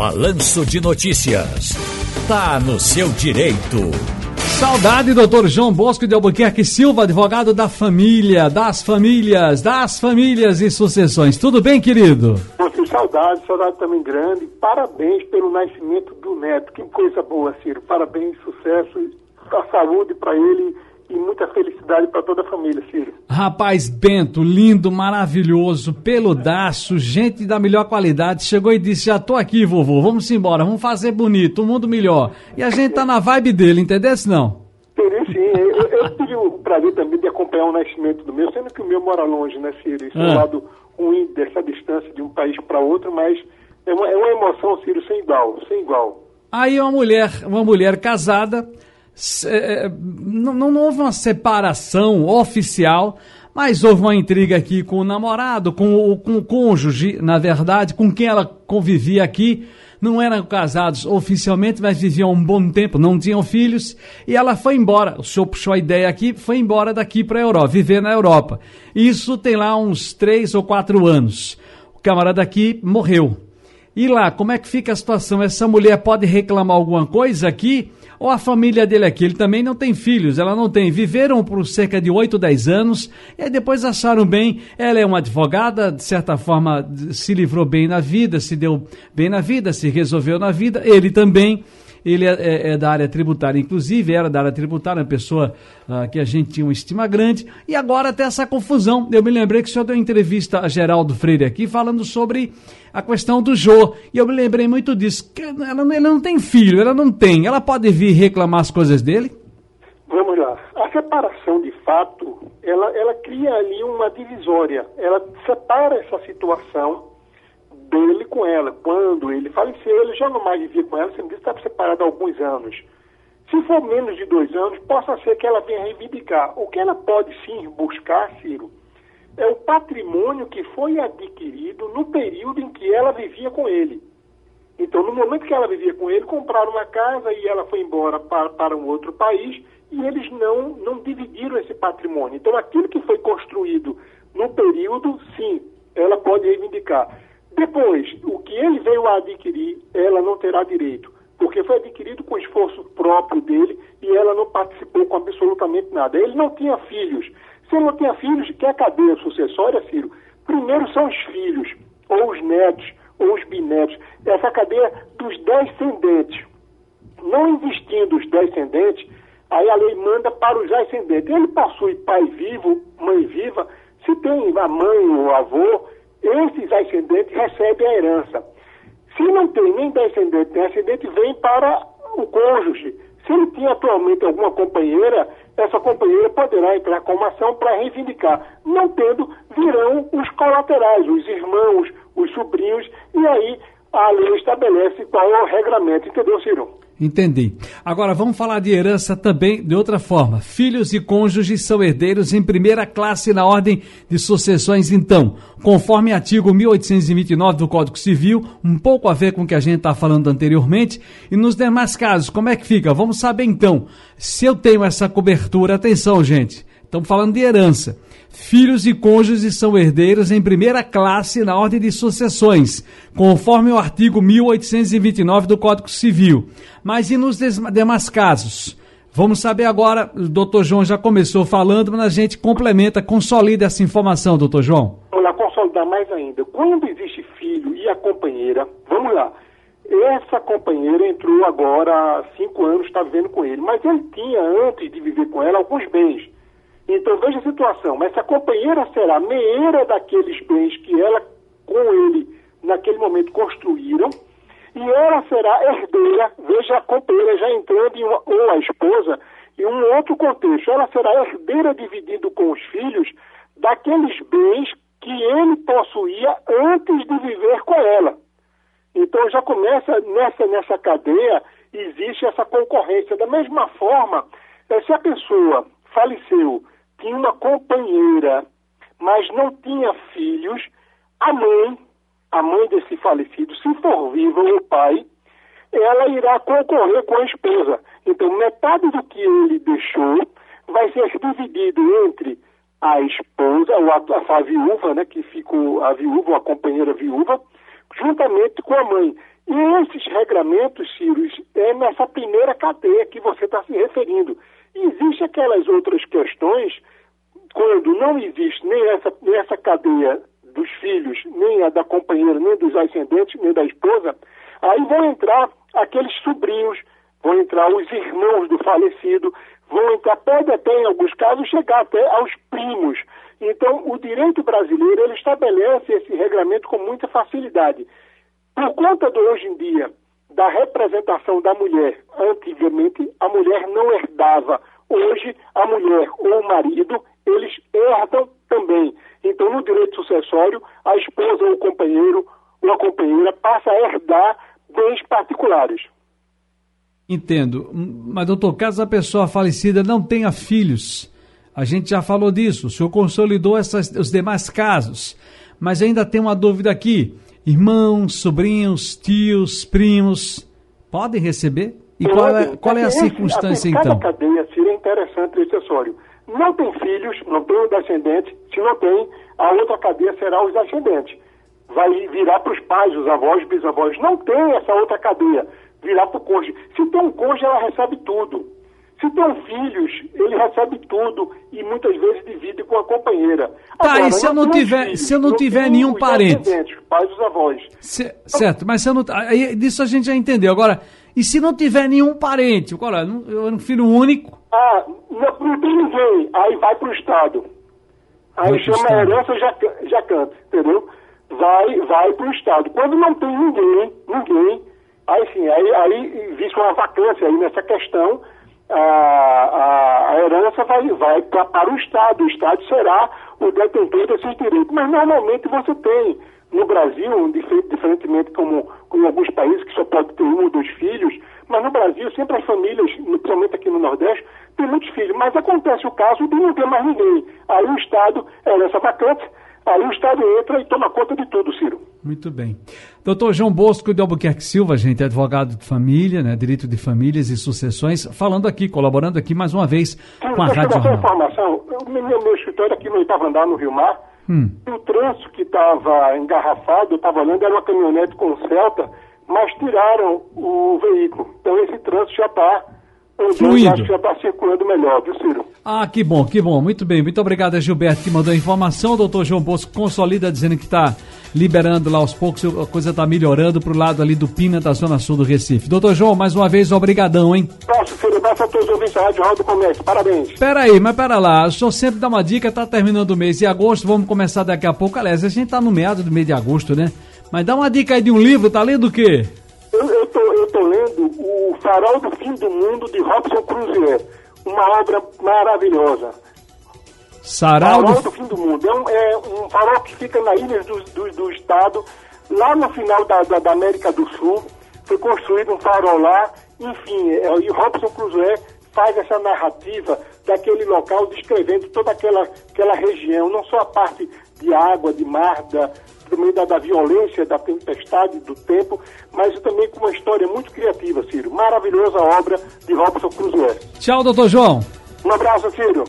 Balanço de Notícias. Tá no seu direito. Saudade, doutor João Bosco de Albuquerque Silva, advogado da família, das famílias, das famílias e sucessões. Tudo bem, querido? Pô, saudade, saudade também grande. Parabéns pelo nascimento do neto. Que coisa boa, Ciro. Parabéns, sucesso, a saúde para ele e muita felicidade para toda a família, Ciro. Rapaz, Bento, lindo, maravilhoso, peludaço, gente da melhor qualidade, chegou e disse: Já tô aqui, vovô, vamos embora, vamos fazer bonito, um mundo melhor. E a gente tá na vibe dele, entendeu? não? Entendi sim. Eu, eu tive o prazer também de acompanhar o nascimento do meu, sendo que o meu mora longe, né, Ciro? Isso é um ah. lado ruim dessa distância de um país para outro, mas é uma, é uma emoção, Ciro, sem igual, sem igual. Aí uma mulher, uma mulher casada não, não houve uma separação oficial, mas houve uma intriga aqui com o namorado, com o, com o cônjuge, na verdade, com quem ela convivia aqui. Não eram casados oficialmente, mas viviam um bom tempo, não tinham filhos, e ela foi embora. O senhor puxou a ideia aqui, foi embora daqui para a Europa, viver na Europa. Isso tem lá uns três ou quatro anos. O camarada aqui morreu. E lá, como é que fica a situação? Essa mulher pode reclamar alguma coisa aqui? Ou a família dele aqui, ele também não tem filhos, ela não tem. Viveram por cerca de 8, 10 anos, e depois acharam bem. Ela é uma advogada, de certa forma se livrou bem na vida, se deu bem na vida, se resolveu na vida. Ele também ele é, é, é, da área tributária, inclusive era da área tributária, uma pessoa ah, que a gente tinha uma estima grande, e agora tem essa confusão. Eu me lembrei que o senhor deu uma entrevista a Geraldo Freire aqui, falando sobre a questão do Jô, e eu me lembrei muito disso. Ela, ela não tem filho, ela não tem, ela pode vir reclamar as coisas dele? Vamos lá. A separação, de fato, ela, ela cria ali uma divisória. Ela separa essa situação dele com ela. Quando ele faleceu, ele já não mais vivia com ela, disse que estava separado há alguns anos. Se for menos de dois anos, possa ser que ela venha reivindicar. O que ela pode sim buscar, Ciro, é o patrimônio que foi adquirido no período em que ela vivia com ele. Então, no momento que ela vivia com ele, compraram uma casa e ela foi embora para, para um outro país e eles não, não dividiram esse patrimônio. Então, aquilo que foi construído no período, sim, ela pode reivindicar. Depois, o que ele veio a adquirir, ela não terá direito, porque foi adquirido com esforço próprio dele e ela não participou com absolutamente nada. Ele não tinha filhos. Se ele não tinha filhos, que é cadeia sucessória, Ciro, primeiro são os filhos, ou os netos, ou os bisnetos. Essa cadeia dos descendentes. Não existindo os descendentes, aí a lei manda para os ascendentes. Ele possui pai vivo, mãe viva, se tem a mãe ou avô, esses ascendentes recebem a herança. Se não tem nem descendente nem ascendente, vem para o cônjuge. Se ele tinha atualmente alguma companheira, essa companheira poderá entrar com uma ação para reivindicar. Não tendo, virão os colaterais, os irmãos, os sobrinhos, e aí a lei estabelece qual é o regramento, entendeu, Ciro? Entendi. Agora vamos falar de herança também de outra forma. Filhos e cônjuges são herdeiros em primeira classe na ordem de sucessões, então, conforme artigo 1829 do Código Civil, um pouco a ver com o que a gente está falando anteriormente. E nos demais casos, como é que fica? Vamos saber então. Se eu tenho essa cobertura, atenção, gente. Estamos falando de herança. Filhos e cônjuges são herdeiros em primeira classe na ordem de sucessões, conforme o artigo 1829 do Código Civil. Mas e nos demais casos? Vamos saber agora, o doutor João já começou falando, mas a gente complementa, consolida essa informação, doutor João. Vamos lá, consolidar mais ainda. Quando existe filho e a companheira, vamos lá, essa companheira entrou agora há cinco anos, está vivendo com ele, mas ele tinha, antes de viver com ela, alguns bens. Então veja a situação, essa companheira será meeira daqueles bens que ela com ele naquele momento construíram, e ela será herdeira, veja a companheira já entrando em uma, ou a esposa, em um outro contexto, ela será herdeira dividindo com os filhos daqueles bens que ele possuía antes de viver com ela. Então já começa nessa, nessa cadeia, existe essa concorrência. Da mesma forma, eh, se a pessoa faleceu tinha uma companheira, mas não tinha filhos, a mãe, a mãe desse falecido, se for viva o pai, ela irá concorrer com a esposa. Então, metade do que ele deixou vai ser dividido entre a esposa, ou a, a viúva, né, que ficou a viúva, ou a companheira viúva, juntamente com a mãe. E esses regramentos, Ciro, é nessa primeira cadeia que você está se referindo. Existem aquelas outras questões, quando não existe nem essa, nem essa cadeia dos filhos, nem a da companheira, nem dos ascendentes, nem da esposa, aí vão entrar aqueles sobrinhos, vão entrar os irmãos do falecido, vão entrar, pode até, em alguns casos, chegar até aos primos. Então, o direito brasileiro, ele estabelece esse regramento com muita facilidade. Por conta de hoje em dia, da representação da mulher, antigamente a mulher não herdava. Hoje, a mulher ou o marido, eles herdam também. Então, no direito sucessório, a esposa ou o companheiro ou a companheira passa a herdar bens particulares. Entendo. Mas, doutor, caso a pessoa falecida não tenha filhos, a gente já falou disso, o senhor consolidou essas, os demais casos, mas ainda tem uma dúvida aqui. Irmãos, sobrinhos, tios, primos, podem receber? E qual é, qual é a circunstância, esse, então? Cada cadeia seria interessante esse acessório. Não tem filhos, não tem descendente, se não tem, a outra cadeia será os ascendentes. Vai virar para os pais, os avós, bisavós. Não tem essa outra cadeia, virar para o cônjuge. Se tem um cônjuge, ela recebe tudo. Se tem filhos, ele recebe tudo e muitas vezes divide com a companheira. Tá, Agora, e se eu não tiver, filhos, se eu não tiver nenhum parente? Pais os avós. C certo, mas eu não, aí, disso a gente já entendeu. Agora, e se não tiver nenhum parente? Agora, eu um filho único? Ah, não, não tem ninguém. Aí vai para o Estado. Aí vai chama a herança já, já canta, entendeu? Vai, vai para o Estado. Quando não tem ninguém, ninguém, aí sim, aí, aí existe uma vacância aí nessa questão a, a, a herança vai, vai pra, para o Estado. O Estado será o detentor desses direitos. Mas normalmente você tem no Brasil, diferentemente como, como em alguns países que só pode ter um ou dois filhos, mas no Brasil sempre as famílias, principalmente aqui no Nordeste, têm muitos filhos. Mas acontece o caso de não ter mais ninguém. Aí o Estado, é herança vacante, aí o Estado entra e toma conta de tudo, Ciro. Muito bem. Doutor João Bosco de Albuquerque Silva, gente, advogado de família, né, direito de famílias e sucessões, falando aqui, colaborando aqui mais uma vez Sim, com a Rádio Jornal. informação, meu, meu escritório aqui no oitavo andar, no Rio Mar, hum. o trânsito que estava engarrafado, eu estava olhando, era uma caminhonete com Celta, mas tiraram o veículo. Então esse trânsito já está Fluido. Já está circulando melhor, viu, Ciro? Ah, que bom, que bom. Muito bem. Muito obrigado a Gilberto que mandou a informação. O doutor João Bosco consolida dizendo que está liberando lá aos poucos, a coisa está melhorando para o lado ali do Pina, da zona sul do Recife. Doutor João, mais uma vez, obrigadão, hein? Posso, Basta a todos os ouvintes da Rádio Roda Comércio. Parabéns. Pera aí, mas pera lá. O senhor sempre dá uma dica, está terminando o mês de agosto, vamos começar daqui a pouco. Aliás, a gente está no meado do mês de agosto, né? Mas dá uma dica aí de um livro, tá lendo o quê? Eu, eu, tô, eu tô lendo O Farol do Fim do Mundo, de Robson Cruzier. Uma obra maravilhosa. Sarau farol do... Fim do Mundo. É um, é um farol que fica na ilha do, do, do estado, lá no final da, da, da, América do Sul. Foi construído um farol lá. Enfim, é, e Robson Crusoe faz essa narrativa daquele local, descrevendo toda aquela, aquela região, não só a parte de água, de mar, da, também da, da violência, da tempestade, do tempo, mas também com uma história muito criativa, Ciro. Maravilhosa obra de Robson Crusoe. Tchau, doutor João. Um abraço, Ciro.